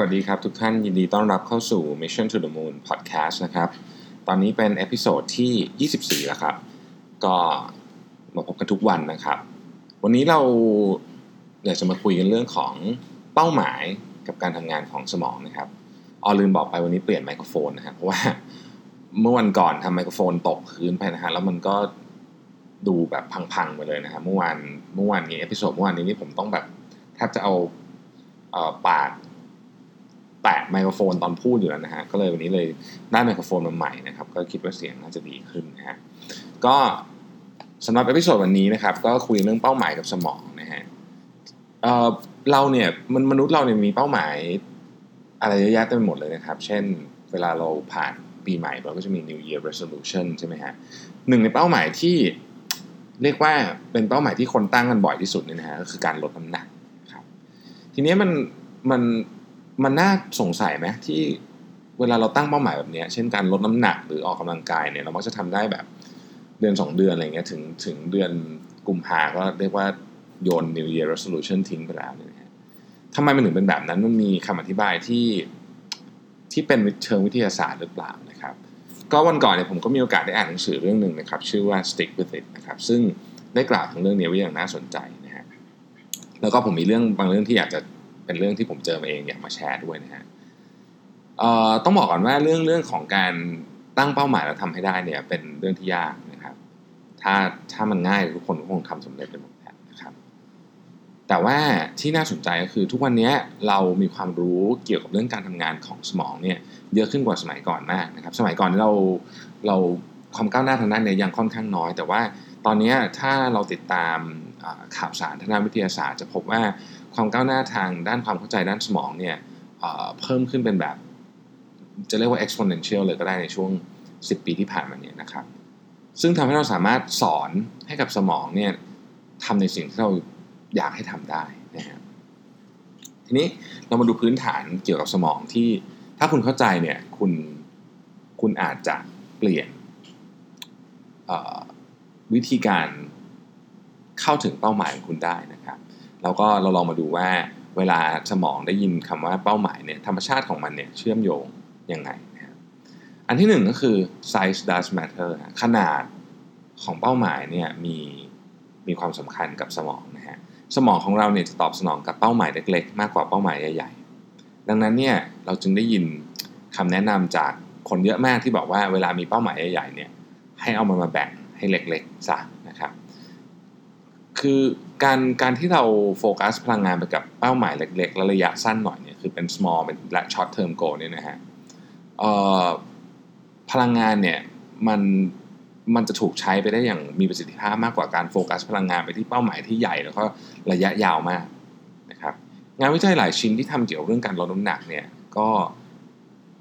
สวัสดีครับทุกท่านยินดีต้อนรับเข้าสู่ Mission to the Moon Podcast นะครับ ตอนนี้เป็น episode ที่ 24 แล้วครับ ก็มาพบกันทุกวันนะครับ วันนี้เราอยากจะมาคุยกันเรื่องของเป้าหมายกับการทำงานของสมองนะครับ อ๋อลืมบอกไปวันนี้เปลี่ยนไมโครโฟนนะครับเพราะว่าเมื่อวันก่อนทำไมโครโฟนตกพื้นไปนะฮะแล้วมันก็ดูแบบพังๆไปเลยนะครับเมื่อวานเมื่อวานนี้ episode เมื่อวานนี้นี่ผมต้องแบบแทบจะเอาเอ่อปาก แตะไมโครโฟนตอนพูดอยู่แล้วนะฮะ ก็เลยวันนี้เลยได้ไมโครโฟนมาใหม่นะครับ ก็คิดว่าเสียงน่าจะดีขึ้นนะฮะ ก็สำหรับ episode วันนี้นะครับ ก็คุยเรื่องเป้าหมายกับสมองนะฮะเอ่อเราเนี่ยมันมนุษย์เราเนี่ยมีเป้าหมาย อะไรเยอะแยะเต็มไปหมดเลยนะครับ เช่น เวลาเราผ่านปีใหม่เราก็จะมี New Year Resolution ใช่ไหมฮะหนึ่งในเป้าหมายที่เรียกว่าเป็นเป้าหมายที่คนตั้งกันบ่อยที่สุดเนี่ยนะฮะก็คือการลดน้ำหนักครับ ทีนี้มันมัน มันน่าสงสัยไหมที่เวลาเราตั้งเป้าหมายแบบนี้ เช่นการลดน้ำหนักหรือออกกำลังกายเนี่ยเรามักจะทำได้แบบเดือน 2 เดือนอะไรเงี้ยถึงถึงเดือนกุมภาก็เรียกว่าโยน New Year Resolution ทิ้งไปแล้วเนี่ยนะฮะทำไมมันถึงเป็นแบบนั้นมันมีคำอธิบายที่ที่เป็นเชิงวิทยาศาสตร์หรือเปล่านะครับ ก็วันก่อนเนี่ยผมก็มีโอกาสได้อ่านหนังสือเรื่องหนึ่งนะครับ ชื่อว่า Stick with it นะครับ ซึ่งได้กล่าวถึงเรื่องนี้ไว้อย่างน่าสนใจนะฮะแล้วก็ผมมีเรื่องบางเรื่องที่อยากจะ เป็นเรื่องที่ผมเจอมาเองอยากมาแชร์ด้วยนะฮะต้องบอกก่อนว่าเรื่องเรื่องของการตั้งเป้าหมายแล้วทำให้ได้เนี่ย เป็นเรื่องที่ยากนะครับ ถ้าถ้ามันง่ายทุกคนก็คงทำสำเร็จไปหมดแล้วนะครับ แต่ว่าที่น่าสนใจก็คือทุกวันนี้เรามีความรู้เกี่ยวกับเรื่องการทำงานของสมองเนี่ยเยอะขึ้นกว่าสมัยก่อนมากนะครับ สมัยก่อนเราเราความก้าวหน้าทางด้านเนี้ยังค่อนข้างน้อย แต่ว่าตอนนี้ถ้าเราติดตามข่าวสารทางด้านวิทยาศาสตร์ จะพบว่า ความก้าวหน้าทางด้านความเข้าใจด้านสมองเนี่ยเพิ่มขึ้นเป็นแบบ จะเรียกว่า exponential เลยก็ได้ในช่วง 10 ปีที่ผ่านมาเนี่ยนะครับ ซึ่งทำให้เราสามารถสอนให้กับสมองเนี่ยทำในสิ่งที่เราอยากให้ทำได้นะฮะทีนี้เรามาดูพื้นฐานเกี่ยวกับสมองที่ถ้าคุณเข้าใจเนี่ยคุณคุณอาจจะเปลี่ยนวิธีการเข้าถึงเป้าหมายของคุณได้นะครับ แล้วก็เราลองมาดูว่าเวลาสมองได้ยินคำว่าเป้าหมายเนี่ยธรรมชาติของมันเนี่ยเชื่อมโยงยังไงนะครับอันที่หนึ่งก็คือ size does matter ขนาดของเป้าหมายเนี่ยมีมีความสำคัญกับสมองนะฮะสมองของเราเนี่ยจะตอบสนองกับเป้าหมายเล็กๆ มากกว่าเป้าหมายใหญ่ๆ ดังนั้นเนี่ยเราจึงได้ยินคำแนะนำจากคนเยอะมากที่บอกว่าเวลามีเป้าหมายใหญ่ๆเนี่ยให้เอามันมาแบ่งให้เล็กๆซะนะครับ คือ การการที่เราโฟกัสพลังงานไปกับเป้าหมายเล็กๆ และระยะสั้นหน่อยเนี่ยคือเป็น small เป็นและ short term goal เนี่ยนะฮะพลังงานเนี่ยมันมันจะถูกใช้ไปได้อย่างมีประสิทธิภาพมากกว่าการโฟกัส พลังงานไปที่เป้าหมายที่ใหญ่แล้วก็ระยะยาวมากนะครับงานวิจัยหลายชิ้นที่ทำเกี่ยวกับเรื่องการลดน้ำหนักเนี่ยก็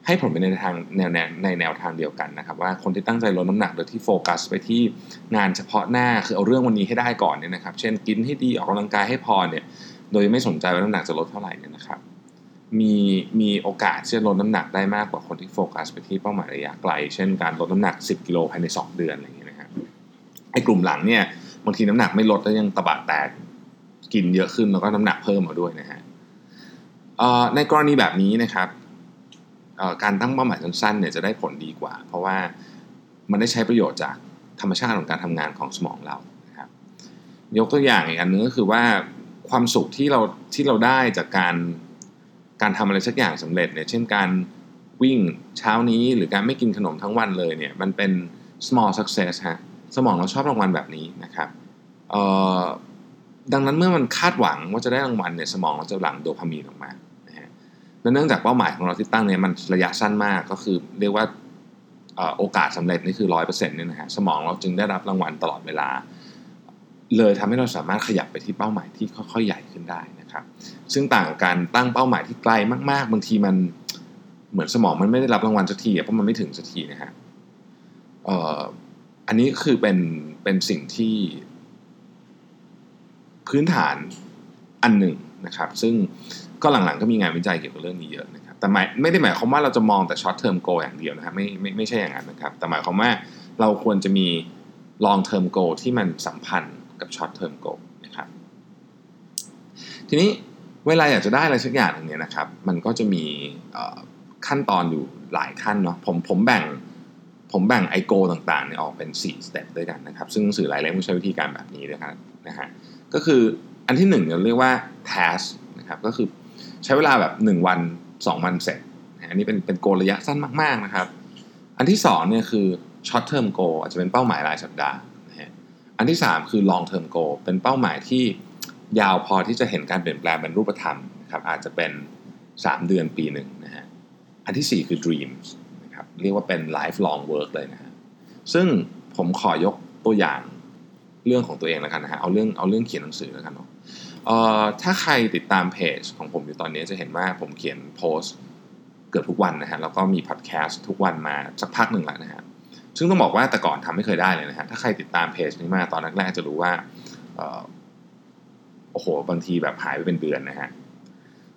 ให้ผลไปในทางแนวในแนวทางเดียวกันนะครับว่าคนที่ตั้งใจลดน้ำหนักโดยที่โฟกัสไปที่งานเฉพาะหน้าคือเอาเรื่องวันนี้ให้ได้ก่อนเนี่ยนะครับ เช่นกินให้ดีออกกำลังกายให้พอเนี่ยโดยไม่สนใจว่าน้ำหนักจะลดเท่าไหร่เนี่ยนะครับมีมีโอกาสที่จะลดน้ำหนักได้มากกว่าคนที่โฟกัสไปที่เป้าหมายระยะไกล เช่นการลดน้ำหนัก 10 กิโลภายใน 2 เดือนอะไรอย่างเงี้ยนะครับไอ้กลุ่มหลังเนี่ยบางทีน้ำหนักไม่ลดแล้วยังตะบะแตกกินเยอะขึ้นแล้วก็น้ำหนักเพิ่มมาด้วยนะฮะในกรณีแบบนี้นะครับ การตั้งเป้าหมายสั้นๆเนี่ยจะได้ผลดีกว่า เพราะว่ามันได้ใช้ประโยชน์จากธรรมชาติของการทำงานของสมองเรานะครับยกตัวอย่างอีกอันนึงก็คือว่าความสุขที่เราที่เราได้จากการการทำอะไรสักอย่างสำเร็จเนี่ยเช่นการวิ่งเช้านี้หรือการไม่กินขนมทั้งวันเลยเนี่ยมันเป็น small success ฮะสมองเราชอบรางวัลแบบนี้นะครับดังนั้นเมื่อมันคาดหวังว่าจะได้รางวัลเนี่ยสมองเราจะหลั่งโดพามีนออกมา และเนื่องจากเป้าหมายของเราที่ตั้งเนี่ยมันระยะสั้นมากก็คือเรียกว่าโอกาสสำเร็จนี่คือร้อยเปอร์เซ็นต์เนี่ยนะฮะสมองเราจึงได้รับรางวัลตลอดเวลา เลยทำให้เราสามารถขยับไปที่เป้าหมายที่ค่อยๆใหญ่ขึ้นได้นะครับ ซึ่งต่างกับการตั้งเป้าหมายที่ไกลมาก ๆ บางทีมันเหมือนสมองมันไม่ได้รับรางวัลสักทีเพราะมันไม่ถึงสักทีนะฮะอันนี้คือเป็นเป็นสิ่งที่ พื้นฐานอันหนึ่งนะครับ ซึ่ง ก็หลังๆก็มีงานวิจัยเกี่ยวกับเรื่องนี้เยอะนะครับแต่ไม่ได้หมายความว่าเราจะมองแต่ short term goal อย่างเดียวนะครับไม่ไม่ไม่ใช่อย่างนั้นนะครับ แต่หมายความว่าเราควรจะมี long term goal ที่มันสัมพันธ์กับ short term goal นะครับทีนี้เวลาอยากจะได้อะไรสักอย่างหนึ่งเนี่ยนะครับ มันก็จะมีขั้นตอนอยู่หลายขั้นเนาะผมผมแบ่งผมแบ่งไอโกต่างๆเนี่ยออกเป็น 4 step ด้วยกันนะครับ ซึ่งหนังสือหลายเล่มใช้วิธีการแบบนี้ด้วยกันนะฮะก็คืออันที่หนึ่งเราเรียกว่า task นะครับก็คือ ใช้เวลาแบบ 1 วัน 2 วันเสร็จ อันนี้เป็นเป็นโกระยะสั้นมากๆนะครับ อันที่2เนี่ยคือ short term goal อาจจะเป็นเป้าหมายรายสัปดาห์นะฮะอันที่ 3 คือ long term goal เป็นเป้าหมายที่ยาวพอที่จะเห็นการเปลี่ยนแปลงเป็นรูปธรรมนะครับอาจจะเป็น 3 เดือนปีหนึ่งนะฮะอันที่ 4 คือ dreams นะครับเรียกว่าเป็น lifelong work เลยนะฮะซึ่งผมขอยกตัวอย่างเรื่องของตัวเองแล้วกันนะฮะเอาเรื่องเอาเรื่องเขียนหนังสือแล้วกันเนาะ เอ่อถ้าใครติดตามเพจของผมอยู่ตอนนี้จะเห็นว่าผมเขียนโพสต์เกือบทุกวันนะฮะแล้วก็มีพอดแคสต์ทุกวันมาสักพักหนึ่งแล้วนะฮะซึ่งต้องบอกว่าแต่ก่อนทำไม่เคยได้เลยนะฮะถ้าใครติดตามเพจนี้มาตอนแรกๆจะรู้ว่าโอ้โหบางทีแบบหายไปเป็นเดือนนะฮะ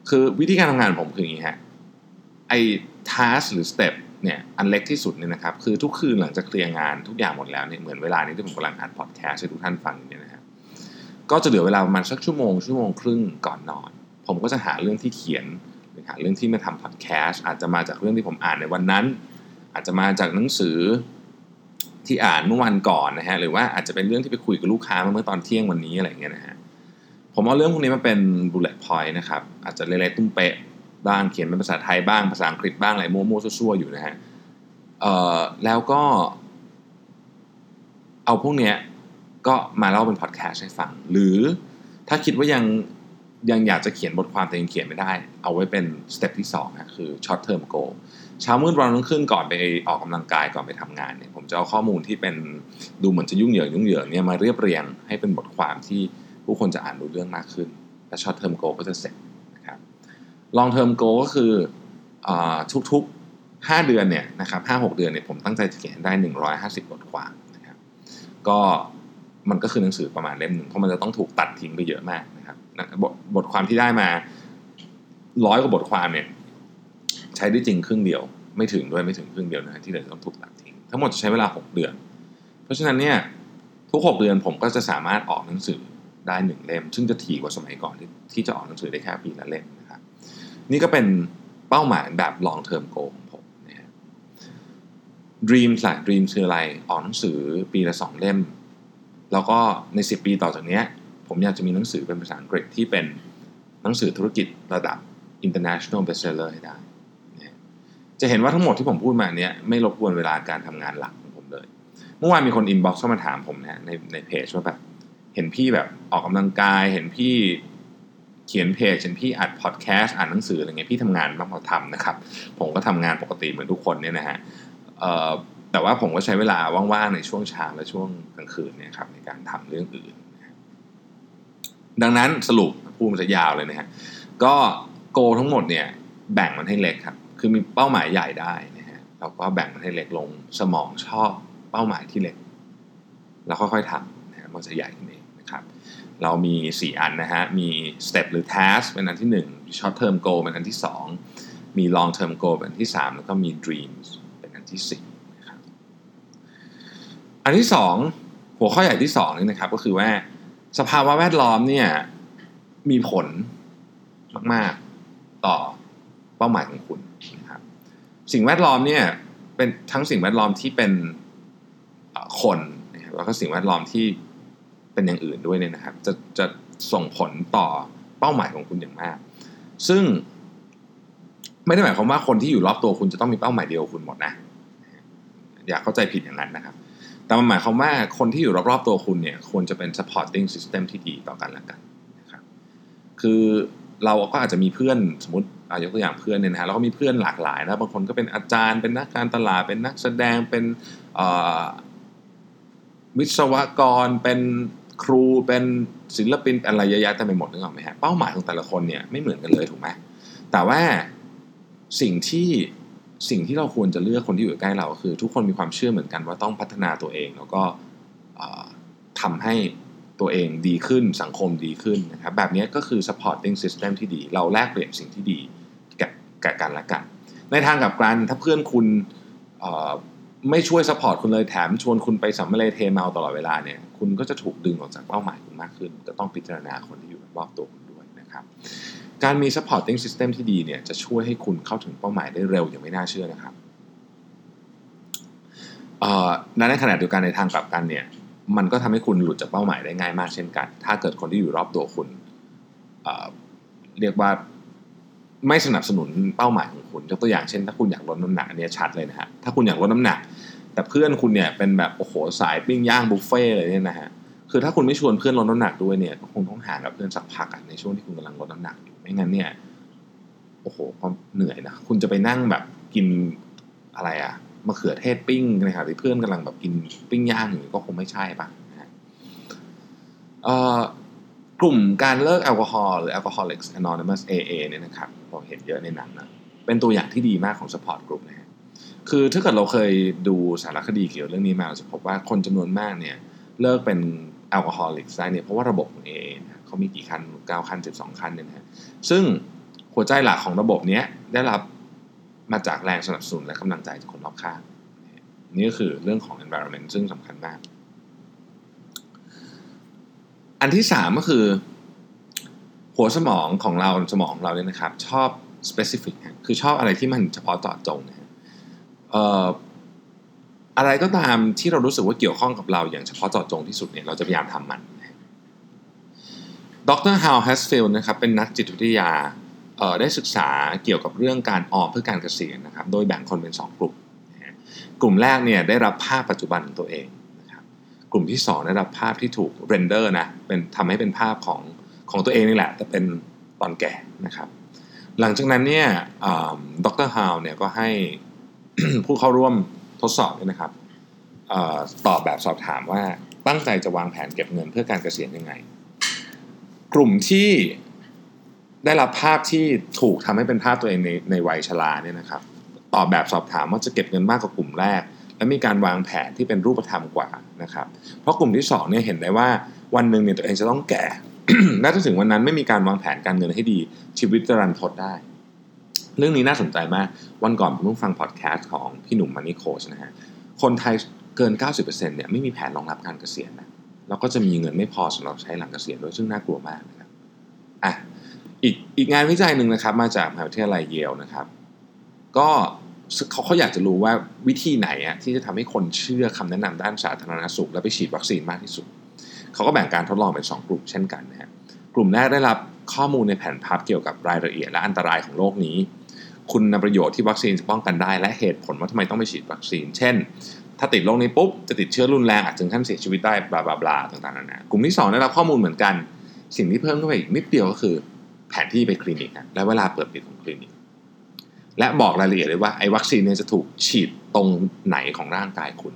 คือวิธีการทำงานของผมคืออย่างนี้ฮะไอ้ task หรือ step เนี่ยอันเล็กที่สุดเนี่ยนะครับคือทุกคืนหลังจากเคลียร์งานทุกอย่างหมดแล้วเนี่ยเหมือนเวลานี้ที่ผมกำลังอัดพอดแคสต์ให้ทุกท่านฟังเนี่ยนะฮะ ก็จะเหลือเวลาประมาณสักชั่วโมงชั่วโมงครึ่งก่อนนอน ผมก็จะหาเรื่องที่เขียนหรือหาเรื่องที่มาทำพอดแคสต์อาจจะมาจากเรื่องที่ผมอ่านในวันนั้น อาจจะมาจากหนังสือที่อ่านเมื่อวันก่อนนะฮะหรือว่าอาจจะเป็นเรื่องที่ไปคุยกับลูกค้าเมื่อตอนเที่ยงวันนี้อะไรอย่างเงี้ยนะฮะผมเอาเรื่องพวกนี้มาเป็น bullet point นะครับอาจจะเล็กๆตุ้มเป๊ะบ้างเขียนเป็นภาษาไทยบ้างภาษาอังกฤษบ้างอะไรมั่วๆซั่วๆอยู่นะฮะแล้วก็ เอาพวกเนี้ย ก็มาเล่าเป็นพอดแคสต์ให้ฟัง หรือถ้าคิดว่ายังยังอยากจะเขียนบทความแต่ยังเขียนไม่ได้ เอาไว้เป็น step ที่2นะคือ short term goal เช้ามืดวันรุ่งขึ้นก่อนไปออกกำลังกายก่อนไปทำงานเนี่ยผมจะเอาข้อมูลที่เป็นดูเหมือนจะยุ่งเหยิงยุ่งเหยิงเนี่ยมาเรียบเรียงให้เป็นบทความที่ผู้คนจะอ่านรู้เรื่องมากขึ้น และ short term goal ก็จะเสร็จนะครับ long term goal ก็คือทุกๆ 5 เดือนเนี่ยนะครับห้าหกเดือนเนี่ยผมตั้งใจจะเขียนได้ 150 บทความนะครับก็ มันก็คือหนังสือประมาณเล่มหนึ่งเพราะมันจะต้องถูกตัดทิ้งไปเยอะมากนะครับบทบทความที่ได้มาร้อยกว่าบทความเนี่ย ใช้ได้จริงครึ่งเดียว ไม่ถึงด้วยไม่ถึงครึ่งเดียวนะที่เหลือต้องถูกตัดทิ้งทั้งหมดจะใช้เวลา 6 เดือน เพราะฉะนั้นเนี่ยทุก 6 เดือนผมก็จะสามารถออกหนังสือได้หนึ่งเล่ม ซึ่งจะถี่กว่าสมัยก่อนที่ที่จะออกหนังสือได้แค่ปีละเล่มนะครับนี่ก็เป็นเป้าหมายแบบ long term goal ของผมนะฮะ dreams ล่ะ dreams คืออะไรออกหนังสือปีละสองเล่ม แล้วก็ใน 10 ปีต่อจากนี้ผมอยากจะมีหนังสือเป็นภาษาอังกฤษที่เป็นหนังสือธุรกิจระดับ international bestseller ให้ได้ จะเห็นว่าทั้งหมดที่ผมพูดมาเนี้ยไม่รบกวนเวลาการทำงานหลักของผมเลย เมื่อวานมีคน inbox เข้ามาถามผมนะในในเพจว่าแบบเห็นพี่แบบออกกำลังกาย เห็นพี่เขียนเพจเห็นพี่อัดพอดแคสต์อ่านหนังสืออะไรเงี้ยพี่ทำงานบ้างพอทำนะครับ ผมก็ทำงานปกติเหมือนทุกคนเนี่ยนะฮะ แต่ว่าผมก็ใช้เวลาว่างๆในช่วงเช้าและช่วงกลางคืนเนี่ยครับในการทำเรื่องอื่น ดังนั้นสรุปพูดมันจะยาวเลยนะฮะก็โกทั้งหมดเนี่ยแบ่งมันให้เล็กครับ คือมีเป้าหมายใหญ่ได้นะฮะเราก็แบ่งมันให้เล็กลงสมองชอบเป้าหมายที่เล็ก แล้วค่อยๆทำนะมันจะใหญ่ขึ้นเองนะครับ เรามี 4 อันนะฮะมี step หรือ task เป็นอันที่ 1 short term goal เป็นอันที่ 2 มี long term goal เป็นอันที่ 3 แล้วก็มี dreams เป็นอันที่ 4 อันที่2หัวข้อใหญ่ที่2นี่นะครับ ก็คือว่าสภาวะแวดล้อมเนี่ยมีผลมาก ๆ ต่อเป้าหมายของคุณนะครับ สิ่งแวดล้อมเนี่ยเป็นทั้งสิ่งแวดล้อมที่เป็นคนนะครับแล้วก็สิ่งแวดล้อมที่เป็นอย่างอื่นด้วยเนี่ยนะครับ จะจะส่งผลต่อเป้าหมายของคุณอย่างมาก ซึ่งไม่ได้หมายความว่าคนที่อยู่รอบตัวคุณจะต้องมีเป้าหมายเดียวคุณหมดนะ อย่าเข้าใจผิดอย่างนั้นนะครับ แต่มันหมายความว่าคนที่อยู่รอบๆตัวคุณเนี่ยควรจะเป็น supporting system ที่ดีต่อกันและกันนะครับคือเราก็อาจจะมีเพื่อนสมมติยกตัวอย่างเพื่อนเนี่ยนะฮะเราก็มีเพื่อนหลากหลายนะบางคนก็เป็นอาจารย์เป็นนักการตลาดเป็นนักแสดงเป็นวิศวกรเป็นครูเป็นศิลปินอะไรเยอะแยะเต็มไปหมดนึกออกไหมฮะเป้าหมายของแต่ละคนเนี่ยไม่เหมือนกันเลยถูกไหมแต่ว่าสิ่งที่ สิ่งที่เราควรจะเลือกคนที่อยู่ใกล้เราคือ ทุกคนมีความเชื่อเหมือนกันว่าต้องพัฒนาตัวเองแล้วก็ทำให้ตัวเองดีขึ้นสังคมดีขึ้นนะครับแบบนี้ก็คือ supporting system ที่ดี เราแลกเปลี่ยนสิ่งที่ดีกับกับกันและกัน ในทางกับการถ้าเพื่อนคุณไม่ช่วย support คุณเลยแถมชวนคุณไปสัมมาเลเทเมาตลอดเวลาเนี่ยคุณก็จะถูกดึงออกจากเป้าหมายคุณมากขึ้น ก็ต้องพิจารณาคนที่อยู่รอบตัวคุณด้วยนะครับ การมี supporting system ที่ดีเนี่ยจะช่วยให้คุณเข้าถึงเป้าหมายได้เร็วอย่างไม่น่าเชื่อนะครับเอ่อในขณะเดียวกันในทางกลับกันเนี่ยมันก็ทำให้คุณหลุดจากเป้าหมายได้ง่ายมากเช่นกัน ถ้าเกิดคนที่อยู่รอบตัวคุณเเรียกว่าไม่สนับสนุนเป้าหมายของคุณยกตัวอย่างเช่น ถ้าคุณอยากลดน้ำหนักอันนี้ชัดเลยนะฮะถ้าคุณอยากลดน้ำหนัก แต่เพื่อนคุณเนี่ยเป็นแบบโอ้โหสายปิ้งย่างบุฟเฟ่เลยเนี่ยนะฮะ คือถ้าคุณไม่ชวนเพื่อนลดน้ำหนักด้วยเนี่ยก็คงต้องห่างกับเพื่อนสักพักอะในช่วงที่คุณกำลังลดน้ำหนักอยู่ไม่งั้นเนี่ยโอ้โหความเหนื่อยนะคุณจะไปนั่งแบบกินอะไรอะมะเขือเทศปิ้งนะครับที่เพื่อนกำลังแบบกินปิ้งย่างอยู่ก็คงไม่ใช่ป่ะนะฮะกลุ่มการเลิกแอลกอฮอล์หรือ Alcoholics Anonymous AA เนี่ยนะครับเราเห็นเยอะในหนังนะเป็นตัวอย่างที่ดีมากของ support group นะฮะคือถ้าเกิดเราเคยดูสารคดีเกี่ยวเรื่องนี้มาเราจะพบว่าคนจำนวนมากเนี่ยเลิกเป็น แอลกอฮอลิกได้เนี่ยเพราะว่าระบบของ AA เขามีกี่คัน9คัน 12 คันเนี่ยนะฮะซึ่งหัวใจหลักของระบบนี้ได้รับมาจากแรงสนับสนุนและกำลังใจจากคนรอบข้างนี่ก็คือเรื่องของ environment ซึ่งสำคัญมาก อันที่สามก็คือ หัวสมองของเราสมองของเราเนี่ยนะครับ ชอบ specific คือชอบอะไรที่มันเฉพาะเจาะจงนะฮะอ อะไรก็ตามที่เรารู้สึกว่าเกี่ยวข้องกับเราอย่างเฉพาะเจาะจงที่สุดเนี่ยเราจะพยายามทำมันดร. Hal Hershfield นะครับเป็นนักจิตวิทยาได้ศึกษาเกี่ยวกับเรื่องการออมเพื่อการเกษียณนะครับโดยแบ่งคนเป็น 2 กลุ่ม กลุ่มแรกเนี่ยได้รับภาพปัจจุบันของตัวเองนะครับกลุ่มที่ 2 ได้รับภาพที่ถูก render นะเป็นทำให้เป็นภาพของของตัวเองนี่แหละ แต่เป็นตอนแก่นะครับ หลังจากนั้นเนี่ยดร. Hal เนี่ยก็ให้ผู้เข้าร่วม ทดสอบเนี่ยนะครับเออตอบแบบสอบถามว่าตั้งใจจะวางแผนเก็บเงินเพื่อการเกษียณยังไง กลุ่มที่ได้รับภาพที่ถูกทำให้เป็นภาพตัวเองในในวัยชราเนี่ยนะครับตอบแบบสอบถามว่าจะเก็บเงินมากกว่ากลุ่มแรก และมีการวางแผนที่เป็นรูปธรรมกว่านะครับ เพราะกลุ่มที่2เนี่ยเห็นได้ว่าวันหนึ่งเนี่ยตัวเองจะต้องแก่และถ้าถึงวันนั้นไม่มีการวางแผนการเงินให้ดีชีวิตจะรันทดได้ เรื่องนี้น่าสนใจมาก วันก่อนผมเพิ่งฟังพอดแคสต์ของพี่หนุ่มมานิโคชนะฮะ คนไทยเกิน 90%เนี่ยไม่มีแผนรองรับการเกษียณนะ แล้วก็จะมีเงินไม่พอสำหรับใช้หลังเกษียณด้วยซึ่งน่ากลัวมากนะครับ อะ อีกอีกงานวิจัยหนึ่งนะครับ มาจากมหาวิทยาลัยเยลนะครับ ก็เขาเขาอยากจะรู้ว่าวิธีไหนอะที่จะทำให้คนเชื่อคำแนะนำด้านสาธารณสุข และไปฉีดวัคซีนมากที่สุด เขาก็แบ่งการทดลองเป็น 2 กลุ่มเช่นกันนะฮะกลุ่มแรกได้รับข้อมูลในแผนพับเกี่ยวกับรายละเอียดและอันตรายของโรคนี้ คุณประโยชน์ที่วัคซีนจะป้องกันได้ และเหตุผลว่าทำไมต้องไปฉีดวัคซีน เช่น ถ้าติดโรคนี้ปุ๊บ จะติดเชื้อรุนแรงอาจถึงขั้นเสียชีวิตได้บลาบลาบลาต่างๆนานา กลุ่มที่ 2 ได้รับข้อมูลเหมือนกัน สิ่งที่เพิ่มเข้าไปอีกนิดเดียวก็คือ แผนที่ไปคลินิกและเวลาเปิดปิดของคลินิก และบอกรายละเอียดเลยว่าไอ้วัคซีนเนี่ยจะถูกฉีดตรงไหนของร่างกายคุณ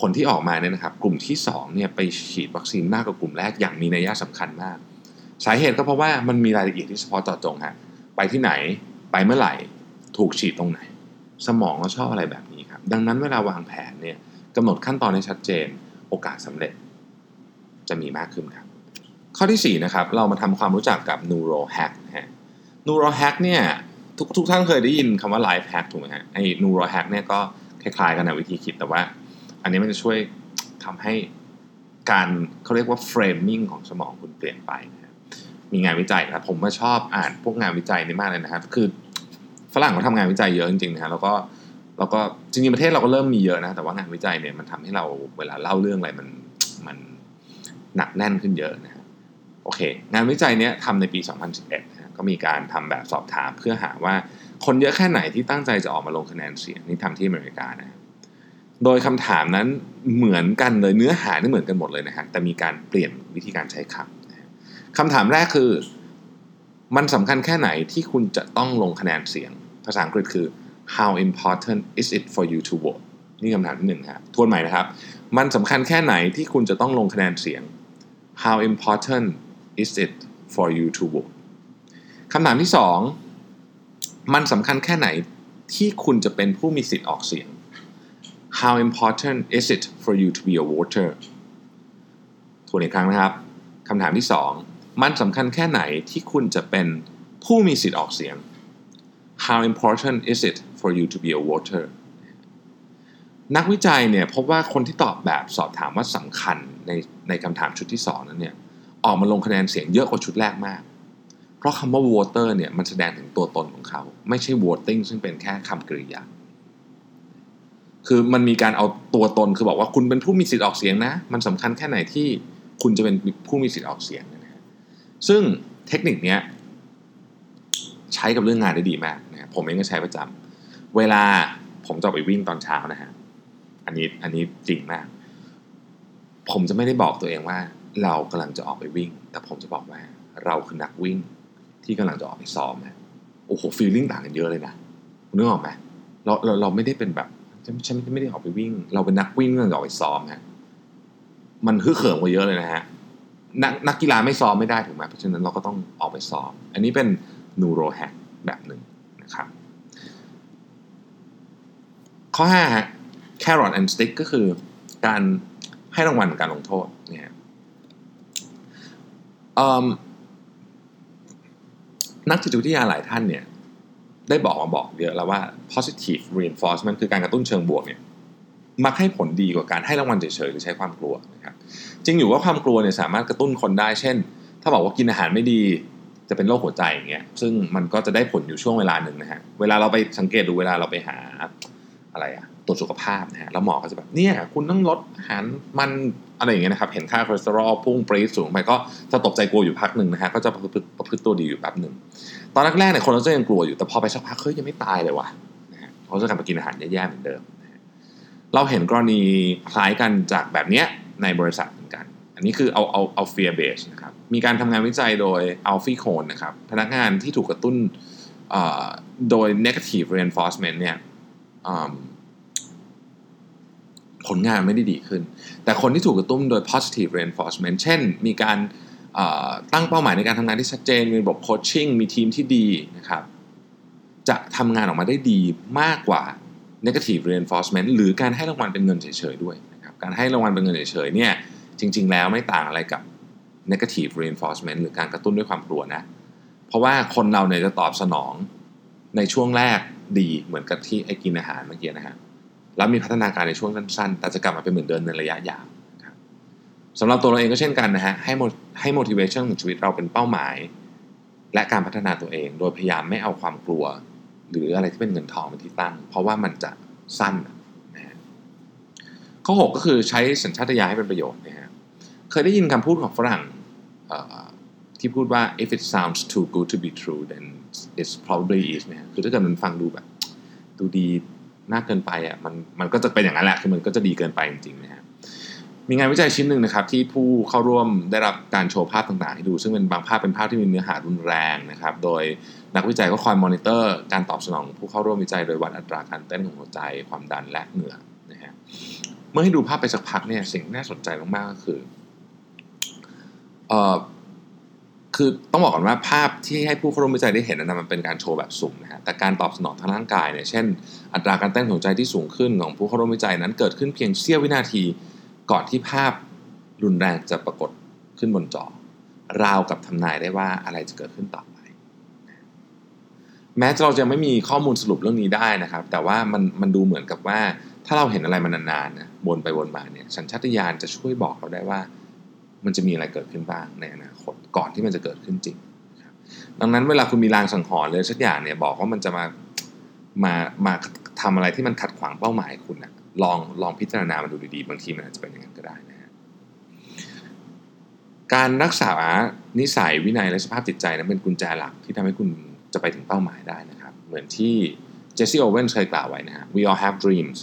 ผลที่ออกมาเนี่ยนะครับกลุ่มที่2เนี่ยไปฉีดวัคซีนมากกว่ากลุ่มแรกอย่างมีนัยสำคัญมาก สาเหตุก็เพราะว่ามันมีรายละเอียดที่เฉพาะเจาะจงฮะไปที่ไหน ไปเมื่อไหร่ถูกฉีดตรงไหน สมองเราชอบอะไรแบบนี้ครับ ดังนั้นเวลาวางแผนเนี่ยกำหนดขั้นตอนให้ชัดเจน โอกาสสำเร็จจะมีมากขึ้นครับ ข้อที่ 4 นะครับ เรามาทำความรู้จักกับ neuro hack นะฮะ neuro hack เนี่ยทุกทุกท่านเคยได้ยินคำว่า life hack ถูกไหมฮะไอ้ neuro hack เนี่ยก็คล้ายๆกันนะวิธีคิดแต่ว่า อันนี้มันจะช่วยทำให้การเขาเรียกว่า framing ของสมองคุณเปลี่ยนไปนะมีงานวิจัยนะผมมาชอบอ่านพวกงานวิจัยนี้มากเลยนะครับ คือ ฝรั่งเขาทำงานวิจัยเยอะจริงๆนะฮะแล้วก็แล้วก็จริงๆประเทศเราก็เริ่มมีเยอะนะ แต่ว่างานวิจัยเนี่ยมันทำให้เราเวลาเล่าเรื่องอะไรมันมันหนักแน่นขึ้นเยอะนะฮะโอเค งานวิจัยเนี้ยทำในปี 2011นะก็มีการทำแบบสอบถามเพื่อหาว่าคนเยอะแค่ไหนที่ตั้งใจจะออกมาลงคะแนนเสียงนี่ทำที่อเมริกานะโดยคำถามนั้นเหมือนกันเลยเนื้อหานี่เหมือนกันหมดเลยนะฮะแต่มีการเปลี่ยนวิธีการใช้คำคำถามแรกคือ มันสำคัญแค่ไหนที่คุณจะต้องลงคะแนนเสียง ภาษาอังกฤษคือ how important is it for you to vote นี่คำถามที่หนึ่งครับทวนใหม่นะครับ มันสำคัญแค่ไหนที่คุณจะต้องลงคะแนนเสียง how important is it for you to vote คำถามที่สองมันสำคัญแค่ไหนที่คุณจะเป็นผู้มีสิทธิ์ออกเสียง how important is it for you to be a voter ทวนอีกครั้งนะครับคำถามที่สองมันสำคัญแค่ไหนที่คุณจะเป็นผู้มีสิทธิ์ออกเสียง How important is it for you to be a voter นักวิจัยเนี่ยพบว่าคนที่ตอบแบบสอบถามว่าสำคัญในในคำถามชุดที่ 2 นั้นเนี่ยออกมาลงคะแนนเสียงเยอะกว่าชุดแรกมาก เพราะคำว่า voter เนี่ยมันแสดงถึงตัวตนของเขา ไม่ใช่ voting ซึ่งเป็นแค่คำกริยา คือมันมีการเอาตัวตนคือบอกว่าคุณเป็นผู้มีสิทธิ์ออกเสียงนะ มันสำคัญแค่ไหนที่คุณจะเป็นผู้มีสิทธิ์ออกเสียงนะฮะซึ่งเทคนิคเนี้ยใช้กับเรื่องงานได้ดีมาก นะผมเองก็ใช้ประจำเวลาผมจะไปวิ่งตอนเช้านะฮะอันนี้อันนี้จริงมาก ผมจะไม่ได้บอกตัวเองว่า เรากำลังจะออกไปวิ่ง แต่ผมจะบอกว่า เราคือนักวิ่ง ที่กำลังจะออกไปซ้อมนะโอ้โหฟีลลิ่งต่างกันเยอะเลยนะนึกออกไหมเราเราเราไม่ได้เป็นแบบฉันไม่ได้ออกไปวิ่ง เราเป็นนักวิ่งที่กำลังจะออกไปซ้อมฮะมันฮึ่เขิมกว่าเยอะเลยนะฮะนักนักกีฬาไม่ซ้อมไม่ได้ถูกไหมเพราะฉะนั้นเราก็ต้องออกไปซ้อม อันนี้เป็นนูโรแฮกแบบหนึ่ง นะครับ ข้อ5ฮะ carrot and stick ก็คือการให้รางวัลการลงโทษเนี่ยนักจิตวิทยาหลายท่านเนี่ยได้บอกมาบอกเยอะแล้วว่า positive reinforcement คือการกระตุ้นเชิงบวกเนี่ยมักให้ผลดีกว่าการให้รางวัลเฉยๆหรือใช้ความกลัวนะครับจริงอยู่ว่าความกลัวเนี่ยสามารถกระตุ้นคนได้ เช่น ถ้าบอกว่ากินอาหารไม่ดี จะเป็นโรคหัวใจอย่างเงี้ยซึ่งมันก็จะได้ผลอยู่ช่วงเวลาหนึ่งนะฮะเวลาเราไปสังเกตดูเวลาเราไปหาอะไรอะตรวจสุขภาพนะฮะแล้วหมอก็จะแบบเนี่ยคุณต้องลดอาหารมันอะไรอย่างเงี้ยนะครับ เห็นค่าคอเลสเตอรอลพุ่งปรี๊ดสูงไปก็จะตกใจกลัวอยู่พักหนึ่งนะฮะก็จะประพฤติประพฤติตัวดีอยู่แป๊บหนึ่งตอนแรกๆเนี่ยคนเราจะยังกลัวอยู่แต่พอไปสักพักเฮ้ยยังไม่ตายเลยว่ะนะฮะเขาจะกลับมากินอาหารแย่ๆเหมือนเดิม เราเห็นกรณีคล้ายกันจากแบบเนี้ยในบริษัท อันนี้คือเอาเอาเอา fear base นะครับ มีการทำงานวิจัยโดย Alfie Kohn นะครับ พนักงานที่ถูกกระตุ้นโดย negative reinforcement เนี่ยผลงานไม่ได้ดีขึ้น แต่คนที่ถูกกระตุ้นโดย positive reinforcement เช่น มีการตั้งเป้าหมายในการทำงานที่ชัดเจน มีระบบโคชชิ่ง มีทีมที่ดีนะครับ จะทำงานออกมาได้ดีมากกว่า negative reinforcement หรือการให้รางวัลเป็นเงินเฉยๆด้วยนะครับ การให้รางวัลเป็นเงินเฉยๆเนี่ย จริง ๆ แล้วไม่ต่างอะไรกับ negative reinforcement หรือการกระตุ้นด้วยความกลัวนะ เพราะว่าคนเราเนี่ยจะตอบสนองในช่วงแรกดีเหมือนกับที่ไอ้กินอาหารเมื่อกี้นะฮะแล้วมีพัฒนาการในช่วงสั้นๆ แต่จะกลับมาเป็นเหมือนเดิมในระยะยาวสำหรับตัวเราเองก็เช่นกันนะฮะให้ให้ motivation ของชีวิตเราเป็นเป้าหมาย และการพัฒนาตัวเอง โดยพยายามไม่เอาความกลัว หรืออะไรที่เป็นเงินทองเป็นที่ตั้ง เพราะว่ามันจะสั้นนะฮะข้อ 6 ก็คือใช้สัญชาตญาณให้เป็นประโยชน์นะฮะ เคยได้ยินคำพูดของฝรั่งที่พูดว่า if it sounds too good to be true then it's probably is นะฮะคือถ้าเกิดมันฟังดูแบบ ดูดีมากเกินไปอะมันมันก็จะเป็นอย่างนั้นแหละคือมันก็จะดีเกินไปจริงๆนะฮะมีงานวิจัยชิ้นหนึ่งนะครับที่ผู้เข้าร่วมได้รับการโชว์ภาพต่างๆให้ดู ซึ่งเป็นบางภาพเป็นภาพที่มีเนื้อหารุนแรงนะครับ โดยนักวิจัยก็คอยมอนิเตอร์การตอบสนองผู้เข้าร่วมวิจัยโดยวัดอัตราการเต้นของหัวใจความดันและเหงื่อนะฮะเมื่อให้ดูภาพไปสักพักเนี่ยสิ่งน่าสนใจมากๆก็คือ อ่อคือต้องบอกก่อนว่าภาพที่ให้ผู้เข้าร่วมวิจัยได้เห็นนั้นมันเป็นการโชว์แบบสุ่มนะฮะแต่การตอบสนองทางร่างกายเนี่ยเช่น อัตราการเต้นหัวใจที่สูงขึ้นของผู้เข้าร่วมวิจัยนั้นเกิดขึ้นเพียงเสี้ยววินาทีก่อนที่ภาพรุนแรงจะปรากฏขึ้นบนจอ ราวกับทำนายได้ว่าอะไรจะเกิดขึ้นต่อไป แม้เราจะไม่มีข้อมูลสรุปเรื่องนี้ได้นะครับ แต่ว่ามันมันดูเหมือนกับว่า ถ้าเราเห็นอะไรมานานๆนะวนไปวนมาเนี่ยสัญชาตญาณจะช่วยบอกเราได้ว่า มันจะมีอะไรเกิดขึ้นบ้างในอนาคตก่อนที่มันจะเกิดขึ้นจริงดังนั้นเวลาคุณมีรางสังหรณ์เลยสักอย่างเนี่ยบอกว่ามันจะมามามาทำอะไรที่มันขัดขวางเป้าหมายคุณนะลองลองพิจารณามันดูดีๆ บางทีมันอาจจะเป็นอย่างนั้นก็ได้นะฮะการรักษานิสัยวินัยและสภาพจิตใจนั้นเป็นกุญแจหลักที่ทำให้คุณจะไปถึงเป้าหมายได้นะครับ เหมือนที่เจสซี่โอเวนเคยกล่าวไว้นะฮะ we all have dreams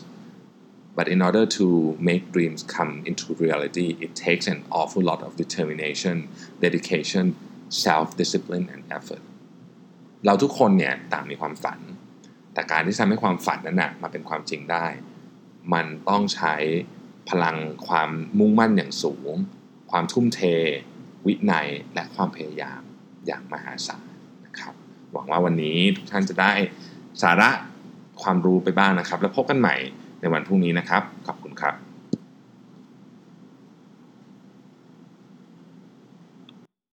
but in order to make dreams come into reality it takes an awful lot of determination dedication self discipline and effort เราทุกคนเนี่ยต่างมีความฝัน แต่การที่ทำให้ความฝันนั้นนะมาเป็นความจริงได้ มันต้องใช้พลังความมุ่งมั่นอย่างสูง ความทุ่มเท วินัย และความพยายามอย่างมหาศาลนะครับ หวังว่าวันนี้ทุกท่านจะได้สาระความรู้ไปบ้างนะครับ แล้วพบกันใหม่ ในวันพรุ่งนี้นะครับ ขอบคุณครับ